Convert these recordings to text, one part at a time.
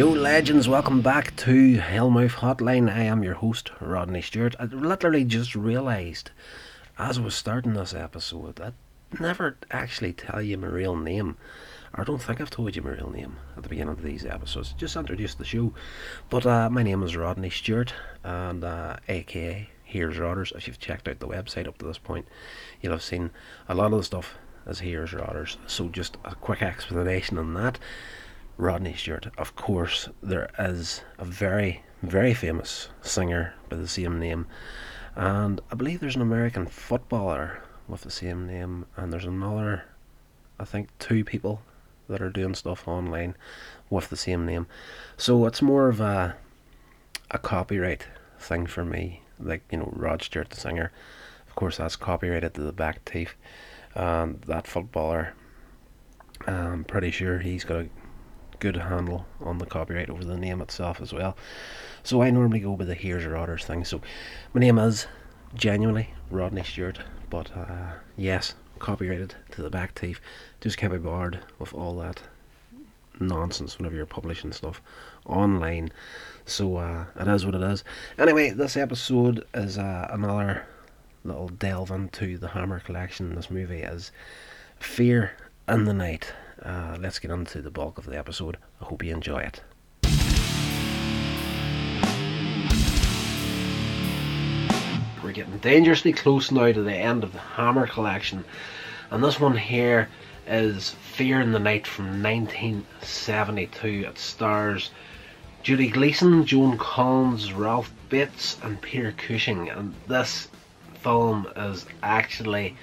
Yo, legends, welcome back to Hellmouth Hotline. I am your host, Rodney Stewart. I literally just realised as I was starting this episode I never actually tell you my real name. I don't think I've told you my real name at the beginning of these episodes. Just introduced the show. But uh, my name is Rodney Stewart, and uh, aka Here's Rodders. If you've checked out the website up to this point, you'll have seen a lot of the stuff as Here's Rodders. So just a quick explanation on that. Rodney Stewart. Of course, there is a very, very famous singer by the same name, and I believe there's an American footballer with the same name, and there's another, I think, two people that are doing stuff online with the same name. So it's more of a a copyright thing for me. Like you know, Rod Stewart, the singer. Of course, that's copyrighted to the back teeth, and that footballer. I'm pretty sure he's got a good handle on the copyright over the name itself as well. So I normally go with the Here's Rodders thing. So my name is genuinely Rodney Stewart, but uh, yes, copyrighted to the back teeth. Just can't be bothered with all that nonsense whenever you're publishing stuff online. So uh, it is what it is. Anyway, this episode is uh, another little delve into the Hammer collection. This movie is Fear in the Night. Uh, let's get into the bulk of the episode. I hope you enjoy it. We're getting dangerously close now to the end of the Hammer collection, and this one here is Fear in the Night from 1972. It stars Judy Geeson, Joan Collins, Ralph Bates, and Peter Cushing, and this film is actually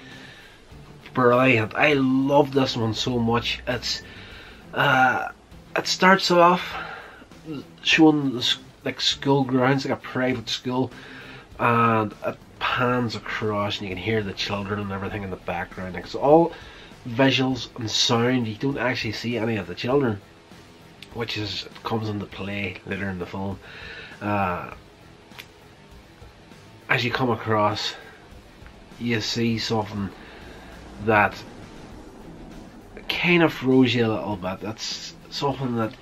brilliant. I love this one so much. It's uh, it starts off showing like school grounds, like a private school, and it pans across, and you can hear the children and everything in the background. It's all visuals and sound. You don't actually see any of the children, which is comes into play later in the film. Uh, as you come across, you see something that kind of throws you a little bit. That's something that,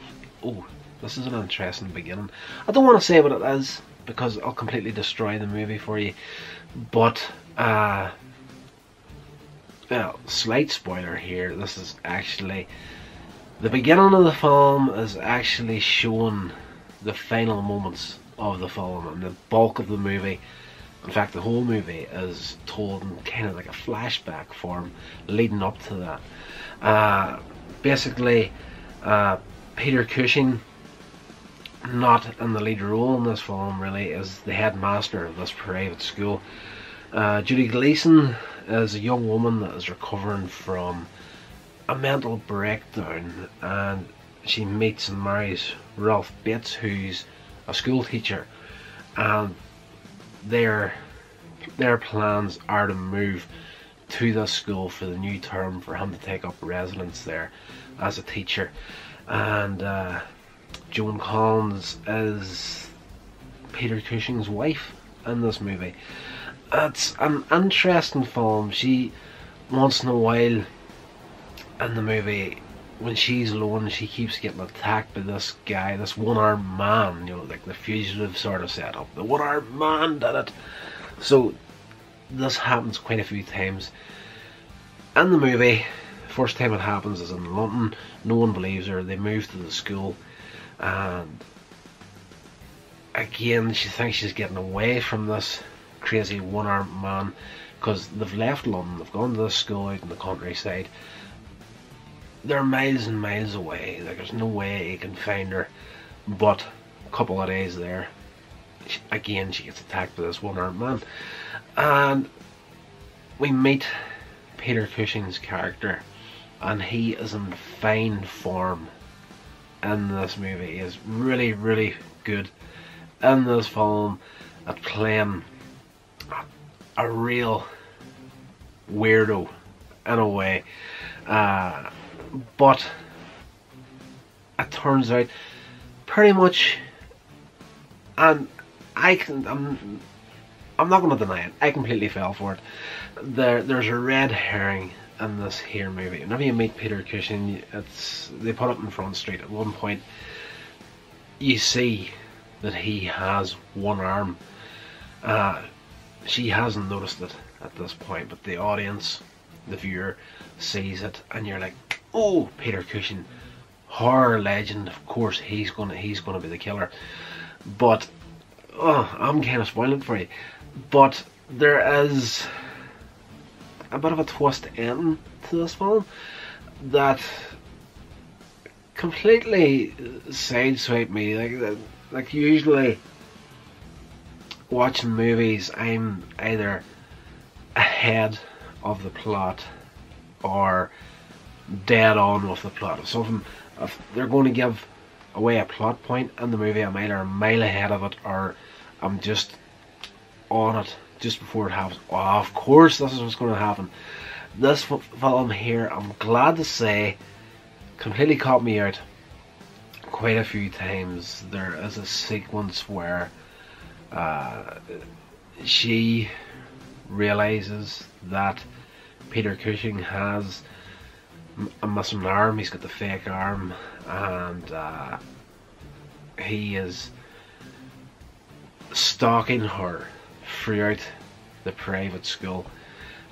oh, this is an interesting beginning. I don't want to say what it is because I'll completely destroy the movie for you. But, uh, well, slight spoiler here. This is actually the beginning of the film is actually showing the final moments of the film and the bulk of the movie in fact, the whole movie is told in kind of like a flashback form leading up to that. Uh, basically, uh, Peter Cushing, not in the lead role in this film, really, is the headmaster of this private school. Uh, Judy Geeson is a young woman that is recovering from a mental breakdown and she meets and marries Ralph Bates, who's a school teacher. And their their plans are to move to the school for the new term for him to take up residence there as a teacher. And uh, Joan Collins is Peter Cushing's wife in this movie. It's an interesting film. She once in a while in the movie when she's alone, she keeps getting attacked by this guy, this one-armed man, you know, like the fugitive sort of setup. The one-armed man did it. So this happens quite a few times. In the movie, first time it happens is in London. No one believes her. They move to the school, and again, she thinks she's getting away from this crazy one-armed man because they've left London. They've gone to the school out in the countryside they're miles and miles away. Like there's no way he can find her. But a couple of days there, she, again she gets attacked by this one-armed man, and we meet Peter Cushing's character, and he is in fine form in this movie. He is really, really good in this film at playing a, real weirdo in a way. Uh, but it turns out pretty much and I can I'm I'm not gonna deny it, I completely fell for it. There there's a red herring in this here movie. Whenever you meet Peter Cushing it's they put it in Front Street at one point you see that he has one arm. Uh, she hasn't noticed it at this point, but the audience, the viewer, sees it, and you're like, "Oh, Peter Cushing, horror legend. Of course, he's gonna he's gonna be the killer." But oh, I'm kind of spoiling for you. But there is a bit of a twist end to this film that completely sideswiped me. Like, like usually watching movies, I'm either ahead of the plot or dead on with the plot. If if they're going to give away a plot point in the movie, I'm either a mile ahead of it or I'm just on it just before it happens. Oh, of course, this is what's going to happen. This film here, I'm glad to say, completely caught me out quite a few times. There is a sequence where uh, she realizes that Peter Cushing has a missing arm. He's got the fake arm, and uh, he is stalking her throughout the private school.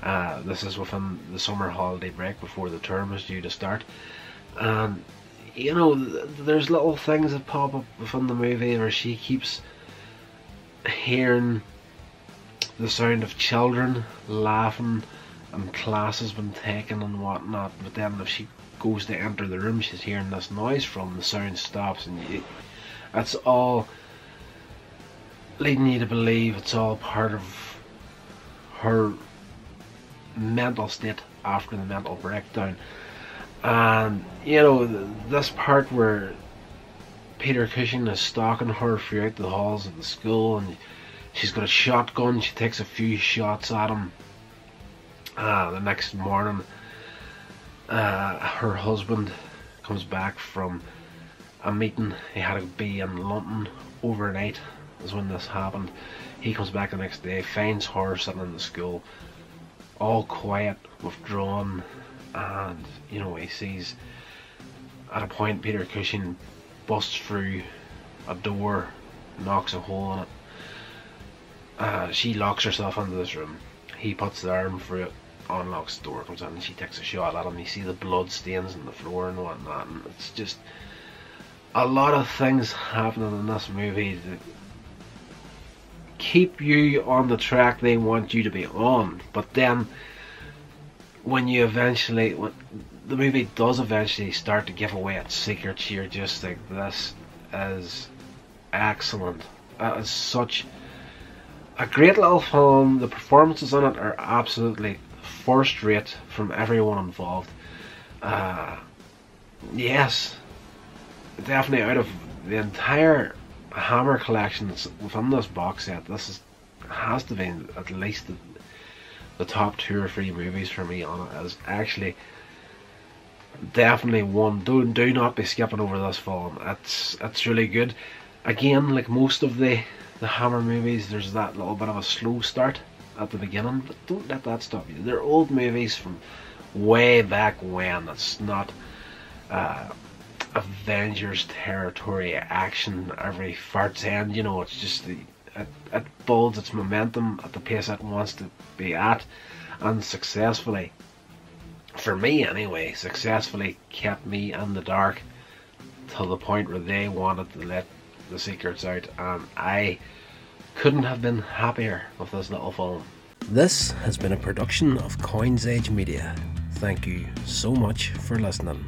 Uh, this is within the summer holiday break before the term is due to start. And, you know, there's little things that pop up within the movie where she keeps hearing the sound of children laughing and class has been taken and whatnot. But then if she goes to enter the room, she's hearing this noise from the sound stops, and you, it's all leading you to believe it's all part of her mental state after the mental breakdown. And you know this part where Peter Cushing is stalking her throughout the halls of the school, and she's got a shotgun. She takes a few shots at him. Uh, the next morning, uh, her husband comes back from a meeting. He had to be in London overnight is when this happened. He comes back the next day, finds her sitting in the school, all quiet, withdrawn, and you know he sees at a point Peter Cushing busts through a door, knocks a hole in it. Uh, she locks herself into this room. He puts the arm through it, unlocks the door, comes in, and she takes a shot at him. You see the blood stains on the floor and whatnot, and it's just a lot of things happening in this movie that keep you on the track they want you to be on. But then, when you eventually, when the movie does eventually start to give away its secrets, you're just like, this is excellent. That is such a great little film. The performances in it are absolutely first rate from everyone involved. Uh, yes, definitely out of the entire Hammer collections within this box set, this is has to be at least the, the top two or three movies for me on it. Is actually definitely one. Do do not be skipping over this film. It's it's really good. Again, like most of the the Hammer movies, there's that little bit of a slow start at the beginning, but don't let that stop you. They're old movies from way back when. It's not. Uh, Avengers territory action every fart's end. You know, it's just the it, it builds its momentum at the pace it wants to be at, and successfully, for me anyway, successfully kept me in the dark till the point where they wanted to let the secrets out, and I couldn't have been happier with this little film. This has been a production of Coins Age Media. Thank you so much for listening.